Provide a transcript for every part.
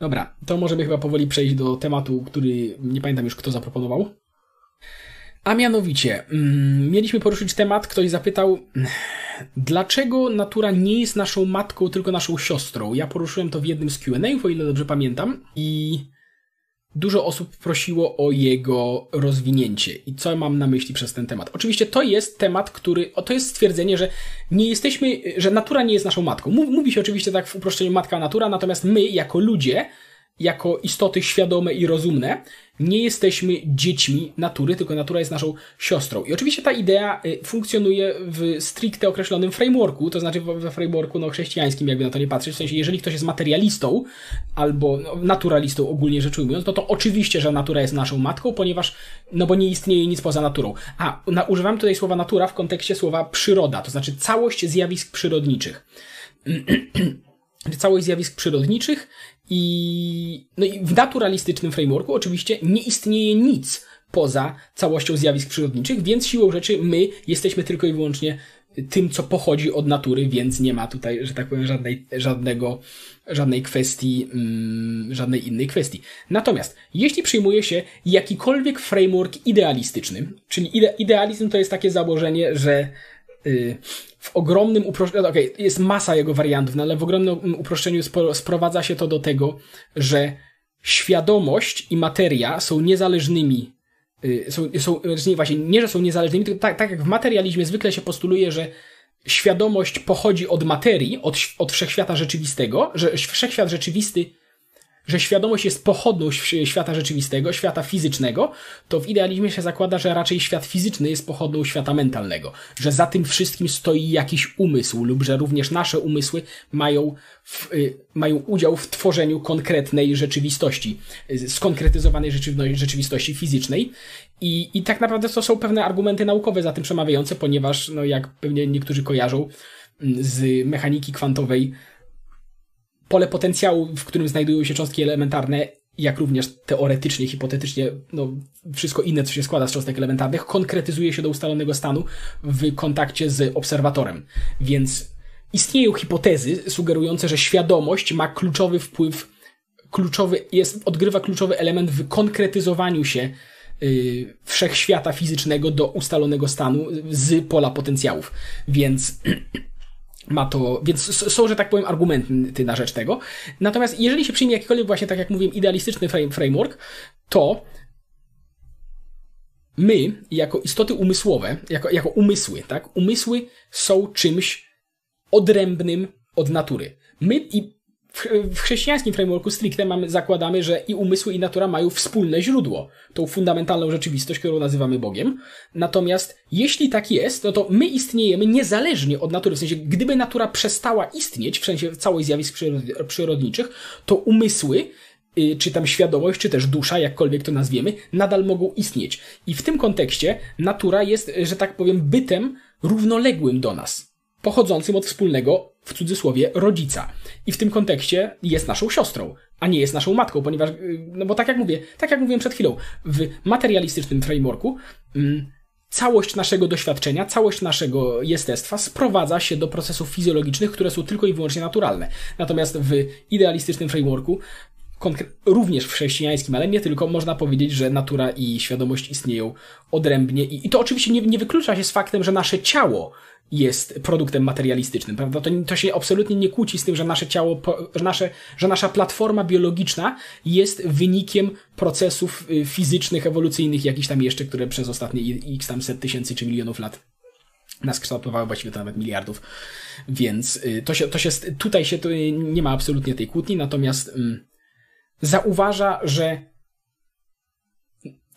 Dobra, to możemy chyba powoli przejść do tematu, który nie pamiętam już kto zaproponował. A mianowicie, mm, mieliśmy poruszyć temat, ktoś zapytał, dlaczego natura nie jest naszą matką, tylko naszą siostrą. Ja poruszyłem to w jednym z QA, o ile dobrze pamiętam, i dużo osób prosiło o jego rozwinięcie. I co mam na myśli przez ten temat? Oczywiście to jest temat, który, to jest stwierdzenie, że nie jesteśmy, że natura nie jest naszą matką. Mówi się oczywiście tak w uproszczeniu matka natura, natomiast my, jako ludzie, jako istoty świadome i rozumne, nie jesteśmy dziećmi natury, tylko natura jest naszą siostrą. I oczywiście ta idea y, funkcjonuje w stricte określonym frameworku, to znaczy we frameworku no, chrześcijańskim, jakby na to nie patrzeć. W sensie, jeżeli ktoś jest materialistą albo no, naturalistą ogólnie rzecz ujmując, no to oczywiście, że natura jest naszą matką, ponieważ, no bo nie istnieje nic poza naturą. A na, używam tutaj słowa natura w kontekście słowa przyroda, to znaczy całość zjawisk przyrodniczych. całość zjawisk przyrodniczych i, no i w naturalistycznym frameworku oczywiście nie istnieje nic poza całością zjawisk przyrodniczych, więc siłą rzeczy my jesteśmy tylko i wyłącznie tym, co pochodzi od natury, więc nie ma tutaj, że tak powiem, żadnej, żadnego, żadnej kwestii, mm, żadnej innej kwestii. Natomiast, jeśli przyjmuje się jakikolwiek framework idealistyczny, czyli ide, idealizm to jest takie założenie, że y, w ogromnym uproszczeniu, okej, okay, jest masa jego wariantów, no ale w ogromnym uproszczeniu sprowadza się to do tego, że świadomość i materia są niezależnymi, y, są, są nie, właśnie, nie, że są niezależnymi, tylko tak, tak jak w materializmie zwykle się postuluje, że świadomość pochodzi od materii, od, od wszechświata rzeczywistego, że wszechświat rzeczywisty że świadomość jest pochodną świata rzeczywistego, świata fizycznego, to w idealizmie się zakłada, że raczej świat fizyczny jest pochodną świata mentalnego, że za tym wszystkim stoi jakiś umysł lub że również nasze umysły mają, w, y, mają udział w tworzeniu konkretnej rzeczywistości, y, skonkretyzowanej rzeczywistości fizycznej. I, I tak naprawdę to są pewne argumenty naukowe za tym przemawiające, ponieważ, no jak pewnie niektórzy kojarzą mm, z mechaniki kwantowej, pole potencjału, w którym znajdują się cząstki elementarne, jak również teoretycznie, hipotetycznie, no, wszystko inne, co się składa z cząstek elementarnych, konkretyzuje się do ustalonego stanu w kontakcie z obserwatorem. Więc istnieją hipotezy sugerujące, że świadomość ma kluczowy wpływ, kluczowy, jest, odgrywa kluczowy element w konkretyzowaniu się yy, wszechświata fizycznego do ustalonego stanu z pola potencjałów. Więc ma to, więc są, że tak powiem, argumenty na rzecz tego. Natomiast jeżeli się przyjmie jakikolwiek właśnie, tak jak mówiłem, idealistyczny frame, framework, to my, jako istoty umysłowe, jako, jako umysły, tak, umysły są czymś odrębnym od natury. My i w, w chrześcijańskim frameworku stricte mamy, zakładamy, że i umysły, i natura mają wspólne źródło, tą fundamentalną rzeczywistość, którą nazywamy Bogiem. Natomiast jeśli tak jest, no to my istniejemy niezależnie od natury. W sensie, gdyby natura przestała istnieć, w sensie całej zjawisk przyrodniczych, to umysły y, czy tam świadomość, czy też dusza, jakkolwiek to nazwiemy, nadal mogą istnieć. I w tym kontekście natura jest, że tak powiem, bytem równoległym do nas, pochodzącym od wspólnego w cudzysłowie rodzica. I w tym kontekście jest naszą siostrą, a nie jest naszą matką, ponieważ, y, no bo tak jak mówię, tak jak mówiłem przed chwilą, w materialistycznym frameworku mm, całość naszego doświadczenia, całość naszego jestestwa sprowadza się do procesów fizjologicznych, które są tylko i wyłącznie naturalne. Natomiast w idealistycznym frameworku również w chrześcijańskim, ale nie tylko, można powiedzieć, że natura i świadomość istnieją odrębnie. I, i to oczywiście nie, nie wyklucza się z faktem, że nasze ciało jest produktem materialistycznym, prawda? To, to się absolutnie nie kłóci z tym, że nasze ciało, że, nasze, że nasza platforma biologiczna jest wynikiem procesów y, fizycznych, ewolucyjnych, jakichś tam jeszcze, które przez ostatnie x tam set tysięcy czy milionów lat nas kształtowały, właściwie to nawet miliardów. Więc y, to się, to się, tutaj się to nie ma absolutnie tej kłótni, natomiast um, zauważa, że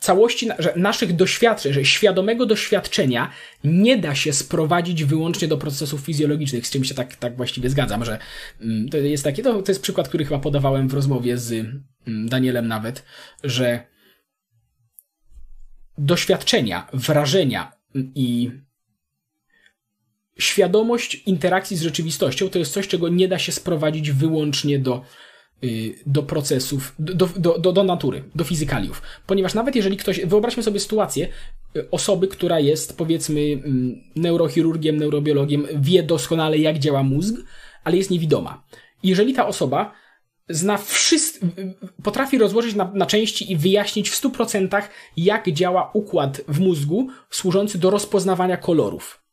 całości, że naszych doświadczeń, że świadomego doświadczenia nie da się sprowadzić wyłącznie do procesów fizjologicznych, z czym się tak, tak właściwie zgadzam, że mm, to jest taki, to, to jest przykład, który chyba podawałem w rozmowie z mm, Danielem nawet, że doświadczenia, wrażenia i świadomość interakcji z rzeczywistością to jest coś, czego nie da się sprowadzić wyłącznie do do procesów, do, do, do, do natury, do fizykaliów. Ponieważ nawet jeżeli ktoś, wyobraźmy sobie sytuację y, osoby, która jest powiedzmy mm, neurochirurgiem, neurobiologiem, wie doskonale jak działa mózg, ale jest niewidoma. Jeżeli ta osoba zna wszystko, potrafi rozłożyć na, na części i wyjaśnić w 100% jak działa układ w mózgu służący do rozpoznawania kolorów.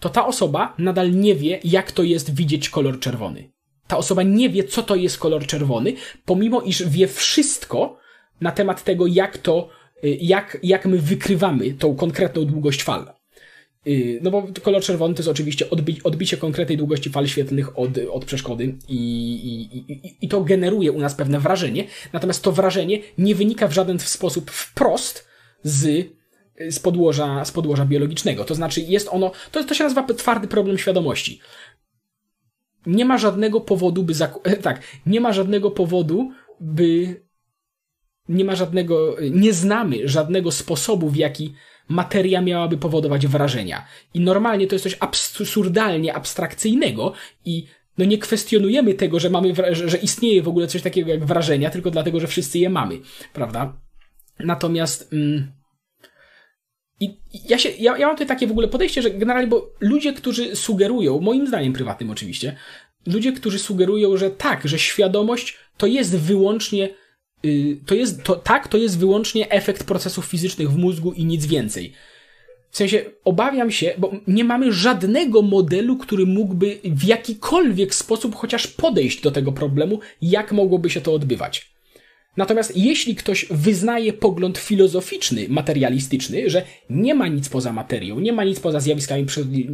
To ta osoba nadal nie wie, jak to jest widzieć kolor czerwony. Ta osoba nie wie, co to jest kolor czerwony, pomimo iż wie wszystko na temat tego, jak to, y, jak, jak my wykrywamy tą konkretną długość fal. Y, no bo kolor czerwony to jest oczywiście odbi odbicie konkretnej długości fal świetlnych od, od przeszkody i, i, i, i to generuje u nas pewne wrażenie, natomiast to wrażenie nie wynika w żaden sposób wprost z, z, podłoża, z podłoża biologicznego. To znaczy jest ono, to, to się nazywa twardy problem świadomości. Nie ma żadnego powodu, by, tak, nie ma żadnego powodu, by nie ma żadnego, nie znamy żadnego sposobu, w jaki materia miałaby powodować wrażenia. I normalnie to jest coś absurdalnie abstrakcyjnego i no nie kwestionujemy tego, że mamy, że, że istnieje w ogóle coś takiego jak wrażenia, tylko dlatego, że wszyscy je mamy, prawda? Natomiast mm, i ja, się, ja, ja mam tutaj takie w ogóle podejście, że generalnie, bo ludzie, którzy sugerują, moim zdaniem prywatnym oczywiście, ludzie, którzy sugerują, że tak, że świadomość to jest wyłącznie Y, to jest, to, tak, to jest wyłącznie efekt procesów fizycznych w mózgu i nic więcej. W sensie obawiam się, bo nie mamy żadnego modelu, który mógłby w jakikolwiek sposób chociaż podejść do tego problemu, jak mogłoby się to odbywać. Natomiast jeśli ktoś wyznaje pogląd filozoficzny, materialistyczny, że nie ma nic poza materią, nie ma nic poza zjawiskami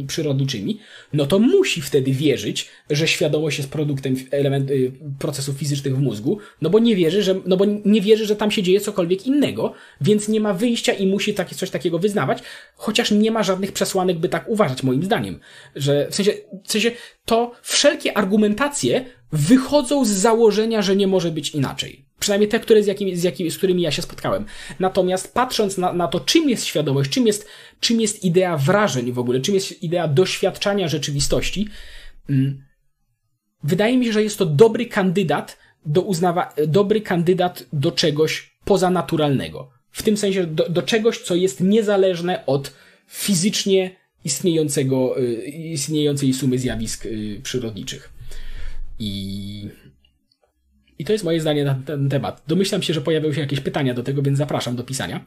przyrodniczymi, no to musi wtedy wierzyć, że świadomość jest produktem element, y, procesów fizycznych w mózgu, no bo nie wierzy, że, no bo nie wierzy, że tam się dzieje cokolwiek innego, więc nie ma wyjścia i musi takie, coś takiego wyznawać, chociaż nie ma żadnych przesłanek, by tak uważać, moim zdaniem. Że w sensie, w sensie to wszelkie argumentacje wychodzą z założenia, że nie może być inaczej. Przynajmniej te, które z, z, jakimi, z którymi ja się spotkałem. Natomiast patrząc na, na to, czym jest świadomość, czym jest, czym jest idea wrażeń w ogóle, czym jest idea doświadczania rzeczywistości, mm, wydaje mi się, że jest to dobry kandydat do uznawa, dobry kandydat do czegoś pozanaturalnego. W tym sensie do, do czegoś, co jest niezależne od fizycznie istniejącego, y, istniejącej sumy zjawisk y, przyrodniczych. I i to jest moje zdanie na ten temat. Domyślam się, że pojawią się jakieś pytania do tego, więc zapraszam do pisania.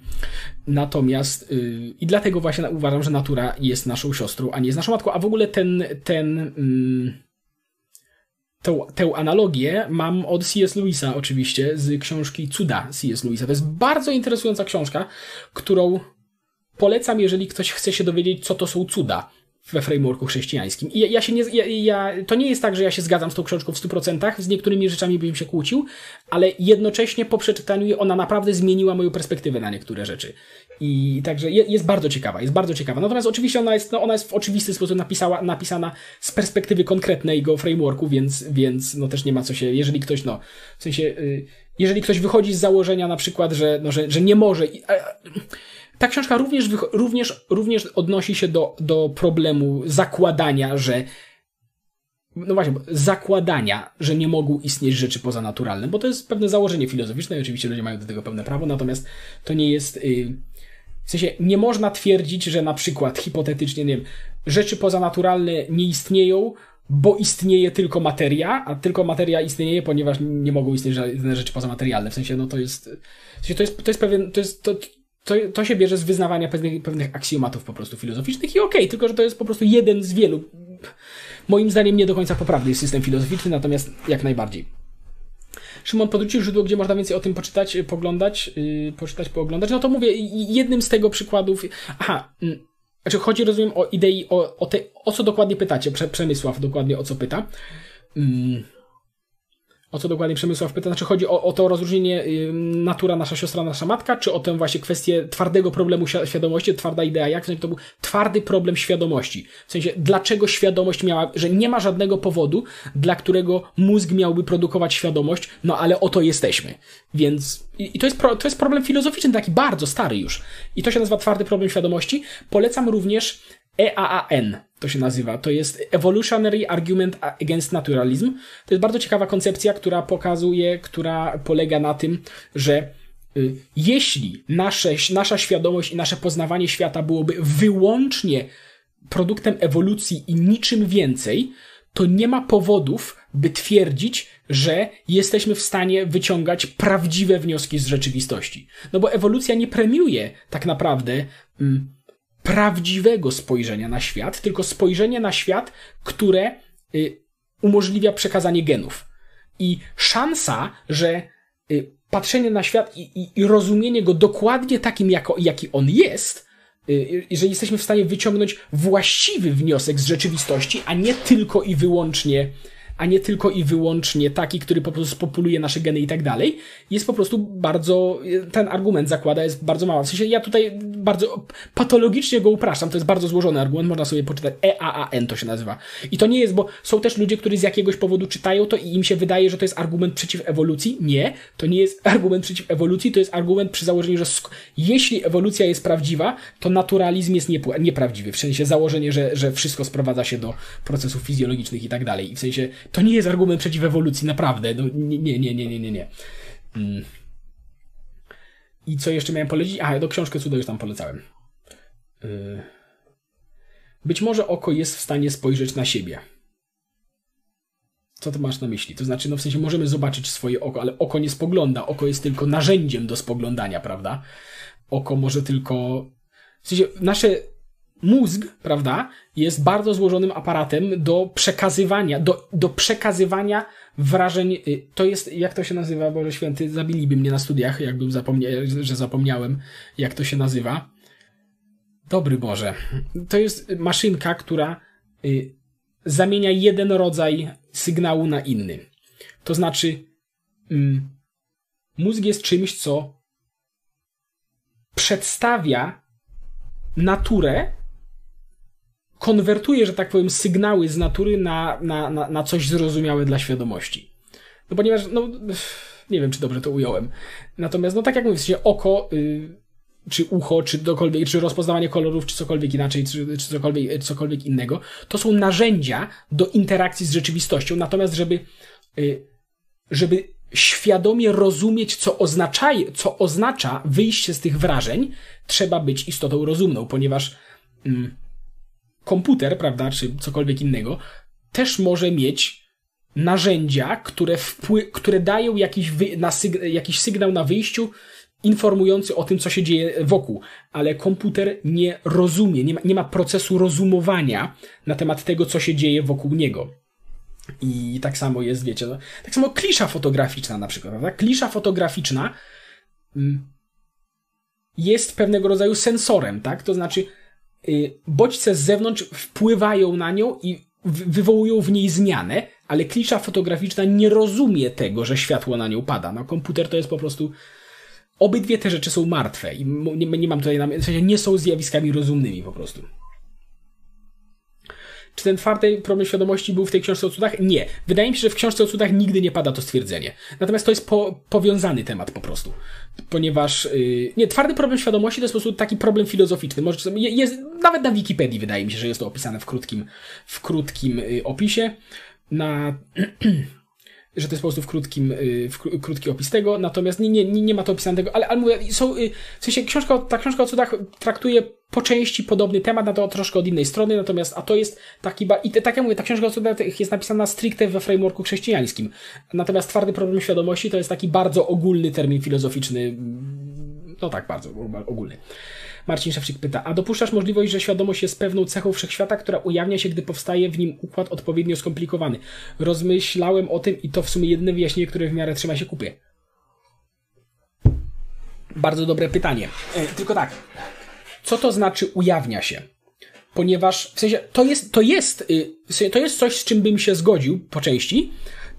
Natomiast yy, i dlatego właśnie uważam, że natura jest naszą siostrą, a nie jest naszą matką. A w ogóle ten, ten yy, tę, tę analogię mam od C.S. Lewisa oczywiście, z książki Cuda C.S. Lewisa. To jest bardzo interesująca książka, którą polecam, jeżeli ktoś chce się dowiedzieć, co to są cuda we frameworku chrześcijańskim. I ja, ja się nie, ja, ja, to nie jest tak, że ja się zgadzam z tą książką w 100%, z niektórymi rzeczami bym się kłócił, ale jednocześnie po przeczytaniu jej ona naprawdę zmieniła moją perspektywę na niektóre rzeczy. I także je, jest bardzo ciekawa, jest bardzo ciekawa. Natomiast oczywiście ona jest, no ona jest w oczywisty sposób napisała, napisana z perspektywy konkretnego frameworku, więc, więc no też nie ma co się, jeżeli ktoś, no, w sensie, y, jeżeli ktoś wychodzi z założenia na przykład, że, no, że, że nie może, ta książka również, również, również odnosi się do, do problemu zakładania, że no właśnie, zakładania, że nie mogą istnieć rzeczy pozanaturalne, bo to jest pewne założenie filozoficzne i oczywiście ludzie mają do tego pełne prawo, natomiast to nie jest. Yy, w sensie nie można twierdzić, że na przykład hipotetycznie, nie wiem, rzeczy pozanaturalne nie istnieją, bo istnieje tylko materia, a tylko materia istnieje, ponieważ nie mogą istnieć żadne rzeczy pozamaterialne. W sensie, no to jest. W sensie to jest, to jest pewien. To jest, to, to, to się bierze z wyznawania pewnych, pewnych aksjomatów po prostu filozoficznych i okej, okay, tylko że to jest po prostu jeden z wielu. Moim zdaniem nie do końca poprawny system filozoficzny, natomiast jak najbardziej. Szymon podrzucił źródło, gdzie można więcej o tym poczytać, poglądać, yy, poczytać, pooglądać. No to mówię, jednym z tego przykładów. Aha, yy, znaczy chodzi, rozumiem, o idei, o, o, te, o co dokładnie pytacie. Przemysław dokładnie o co pyta. Yy, o co dokładnie Przemysław pyta? Znaczy chodzi o, o to rozróżnienie natura, nasza siostra, nasza matka, czy o tę właśnie kwestię twardego problemu świadomości, twarda idea, jak to był twardy problem świadomości. W sensie, dlaczego świadomość miała, że nie ma żadnego powodu, dla którego mózg miałby produkować świadomość, no ale oto jesteśmy. Więc, i to, jest pro, to jest problem filozoficzny, taki bardzo stary już. I to się nazywa twardy problem świadomości. Polecam również EAAN to się nazywa. To jest Evolutionary Argument Against Naturalism. To jest bardzo ciekawa koncepcja, która pokazuje, która polega na tym, że y, jeśli nasze, nasza świadomość i nasze poznawanie świata byłoby wyłącznie produktem ewolucji i niczym więcej, to nie ma powodów, by twierdzić, że jesteśmy w stanie wyciągać prawdziwe wnioski z rzeczywistości. No bo ewolucja nie premiuje tak naprawdę mm, prawdziwego spojrzenia na świat, tylko spojrzenie na świat, które y, umożliwia przekazanie genów. I szansa, że y, patrzenie na świat i, i, i rozumienie go dokładnie takim, jako, jaki on jest, y, że jesteśmy w stanie wyciągnąć właściwy wniosek z rzeczywistości, a nie tylko i wyłącznie a nie tylko i wyłącznie taki, który po prostu spopuluje nasze geny i tak dalej, jest po prostu bardzo, ten argument zakłada jest bardzo mały. W sensie ja tutaj bardzo patologicznie go upraszczam, to jest bardzo złożony argument, można sobie poczytać, EAAN to się nazywa. I to nie jest, bo są też ludzie, którzy z jakiegoś powodu czytają to i im się wydaje, że to jest argument przeciw ewolucji. Nie, to nie jest argument przeciw ewolucji, to jest argument przy założeniu, że jeśli ewolucja jest prawdziwa, to naturalizm jest nieprawdziwy, w sensie założenie, że, że wszystko sprowadza się do procesów fizjologicznych i tak dalej. I w sensie to nie jest argument przeciw ewolucji, naprawdę. No, nie, nie, nie, nie, nie, nie. Mm. I co jeszcze miałem polecić? A, do książkę cuda już tam polecałem. Y. Być może oko jest w stanie spojrzeć na siebie. Co to masz na myśli? To znaczy, no w sensie możemy zobaczyć swoje oko, ale oko nie spogląda. Oko jest tylko narzędziem do spoglądania, prawda? Oko może tylko. W sensie nasze mózg, prawda, jest bardzo złożonym aparatem do przekazywania, do, do przekazywania wrażeń. Y, to jest, jak to się nazywa, Boże Święty, zabiliby mnie na studiach, jakbym zapomniał, że zapomniałem, jak to się nazywa. Dobry Boże. To jest maszynka, która y, zamienia jeden rodzaj sygnału na inny. To znaczy, mm, mózg jest czymś, co przedstawia naturę konwertuje, że tak powiem, sygnały z natury na, na, na, na coś zrozumiałe dla świadomości. No ponieważ, no, nie wiem, czy dobrze to ująłem. Natomiast, no tak jak mówię, oko, y, czy ucho, czy dokolwiek, czy rozpoznawanie kolorów, czy cokolwiek inaczej, czy, czy cokolwiek, cokolwiek innego, to są narzędzia do interakcji z rzeczywistością. Natomiast, żeby, y, żeby świadomie rozumieć, co oznacza, co oznacza wyjście z tych wrażeń, trzeba być istotą rozumną, ponieważ mm, komputer, prawda, czy cokolwiek innego, też może mieć narzędzia, które, wpły- które dają jakiś, wy- syg- jakiś sygnał na wyjściu, informujący o tym, co się dzieje wokół, ale komputer nie rozumie, nie ma, nie ma procesu rozumowania na temat tego, co się dzieje wokół niego. I tak samo jest, wiecie, no, tak samo klisza fotograficzna na przykład, prawda? Klisza fotograficzna mm, jest pewnego rodzaju sensorem, tak? To znaczy, bodźce z zewnątrz wpływają na nią i wywołują w niej zmianę, ale klisza fotograficzna nie rozumie tego, że światło na nią pada. No, komputer to jest po prostu. Obydwie te rzeczy są martwe i nie, nie mam tutaj, w sensie nie są zjawiskami rozumnymi po prostu. Czy ten czwarty problem świadomości był w tej książce o cudach? Nie. Wydaje mi się, że w książce o cudach nigdy nie pada to stwierdzenie. Natomiast to jest po, powiązany temat po prostu. Ponieważ, yy, nie, twardy problem świadomości to jest po prostu taki problem filozoficzny. Może, jest, nawet na Wikipedii wydaje mi się, że jest to opisane w krótkim, w krótkim yy, opisie. Na że to jest po prostu w krótkim, y, w krótki opis tego, natomiast nie, nie, nie ma to opisanego, ale, ale mówię, są, y, w sensie książka, ta książka o cudach traktuje po części podobny temat, na to troszkę od innej strony, natomiast, a to jest taki, i te, tak jak mówię, ta książka o cudach jest napisana stricte we frameworku chrześcijańskim, natomiast twardy problem świadomości to jest taki bardzo ogólny termin filozoficzny, no tak, bardzo ogólny. Marcin Szewczyk pyta, a dopuszczasz możliwość, że świadomość jest pewną cechą wszechświata, która ujawnia się, gdy powstaje w nim układ odpowiednio skomplikowany? Rozmyślałem o tym i to w sumie jedyne wyjaśnienie, które w miarę trzyma się kupie. Bardzo dobre pytanie. E, tylko tak, co to znaczy ujawnia się? Ponieważ w sensie to jest, to jest, y, to jest coś, z czym bym się zgodził po części,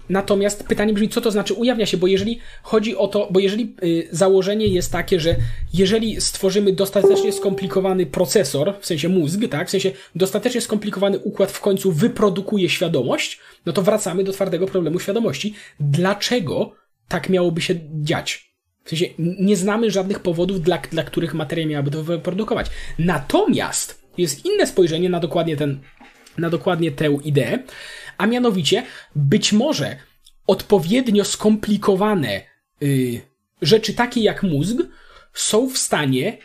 Natomiast pytanie brzmi, co to znaczy ujawnia się, bo jeżeli chodzi o to, bo jeżeli y, założenie jest takie, że jeżeli stworzymy dostatecznie skomplikowany procesor, w sensie mózg, tak, w sensie dostatecznie skomplikowany układ w końcu wyprodukuje świadomość, no to wracamy do twardego problemu świadomości. Dlaczego tak miałoby się dziać? W sensie nie znamy żadnych powodów, dla, dla których materia miałaby to wyprodukować. Natomiast jest inne spojrzenie na dokładnie ten, na dokładnie tę ideę, a mianowicie być może odpowiednio skomplikowane y, rzeczy takie jak mózg są w stanie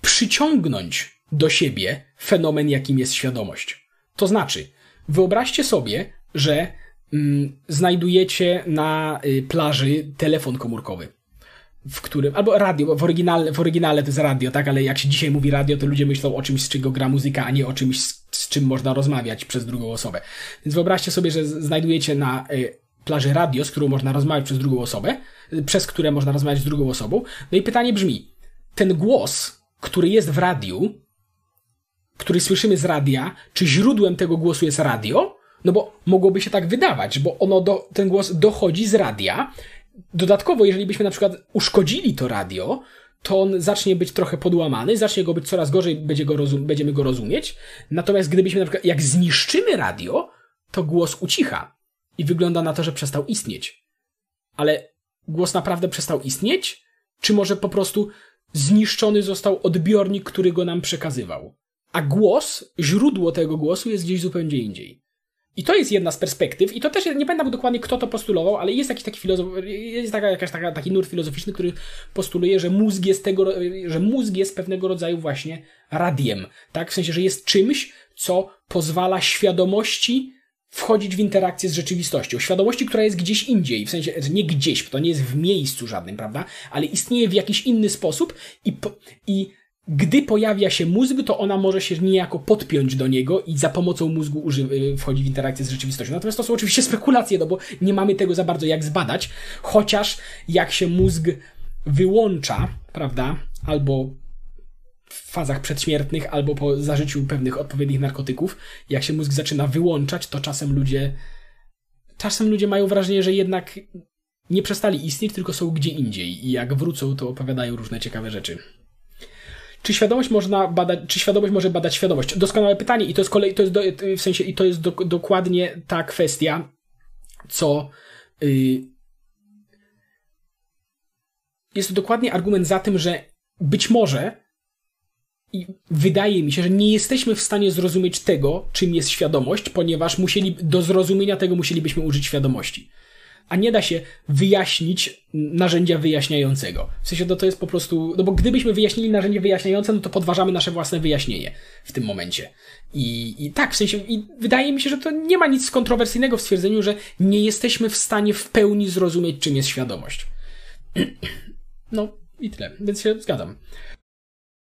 przyciągnąć do siebie fenomen, jakim jest świadomość. To znaczy, wyobraźcie sobie, że mm, znajdujecie na y, plaży telefon komórkowy w którym, albo radio, w oryginale, w oryginale to jest radio, tak, ale jak się dzisiaj mówi radio, to ludzie myślą o czymś, z czego gra muzyka, a nie o czymś, z, z czym można rozmawiać przez drugą osobę. Więc wyobraźcie sobie, że znajdujecie na y, plaży radio, z którą można rozmawiać przez drugą osobę, y, przez które można rozmawiać z drugą osobą. No i pytanie brzmi, ten głos, który jest w radiu, który słyszymy z radia, czy źródłem tego głosu jest radio? No bo mogłoby się tak wydawać, bo ono do, ten głos dochodzi z radia, Dodatkowo, jeżeli byśmy na przykład uszkodzili to radio, to on zacznie być trochę podłamany, zacznie go być coraz gorzej, będzie go rozum- będziemy go rozumieć. Natomiast gdybyśmy na przykład, jak zniszczymy radio, to głos ucicha i wygląda na to, że przestał istnieć. Ale głos naprawdę przestał istnieć? Czy może po prostu zniszczony został odbiornik, który go nam przekazywał? A głos, źródło tego głosu jest gdzieś zupełnie indziej. I to jest jedna z perspektyw, i to też nie pamiętam dokładnie, kto to postulował, ale jest jakiś taki filozof, jest taka, jakaś taka, taki nurt filozoficzny, który postuluje, że mózg jest tego, że mózg jest pewnego rodzaju właśnie radiem. Tak? W sensie, że jest czymś, co pozwala świadomości wchodzić w interakcję z rzeczywistością. Świadomości, która jest gdzieś indziej, w sensie nie gdzieś, to nie jest w miejscu żadnym, prawda? Ale istnieje w jakiś inny sposób i, i gdy pojawia się mózg, to ona może się niejako podpiąć do niego i za pomocą mózgu y, wchodzi w interakcję z rzeczywistością. Natomiast to są oczywiście spekulacje, no bo nie mamy tego za bardzo jak zbadać, chociaż jak się mózg wyłącza, prawda, albo w fazach przedśmiertnych, albo po zażyciu pewnych odpowiednich narkotyków, jak się mózg zaczyna wyłączać, to czasem ludzie czasem ludzie mają wrażenie, że jednak nie przestali istnieć, tylko są gdzie indziej i jak wrócą, to opowiadają różne ciekawe rzeczy. Czy świadomość można badać, czy świadomość może badać świadomość? Doskonałe pytanie i to jest kolej, to jest do, w sensie, i to jest do, dokładnie ta kwestia, co yy, jest to dokładnie argument za tym, że być może i wydaje mi się, że nie jesteśmy w stanie zrozumieć tego, czym jest świadomość, ponieważ musieli, do zrozumienia tego musielibyśmy użyć świadomości a nie da się wyjaśnić narzędzia wyjaśniającego. W sensie to, to jest po prostu, no bo gdybyśmy wyjaśnili narzędzie wyjaśniające, no to podważamy nasze własne wyjaśnienie w tym momencie. I, i tak, w sensie, i wydaje mi się, że to nie ma nic kontrowersyjnego w stwierdzeniu, że nie jesteśmy w stanie w pełni zrozumieć, czym jest świadomość. No i tyle, więc się zgadzam.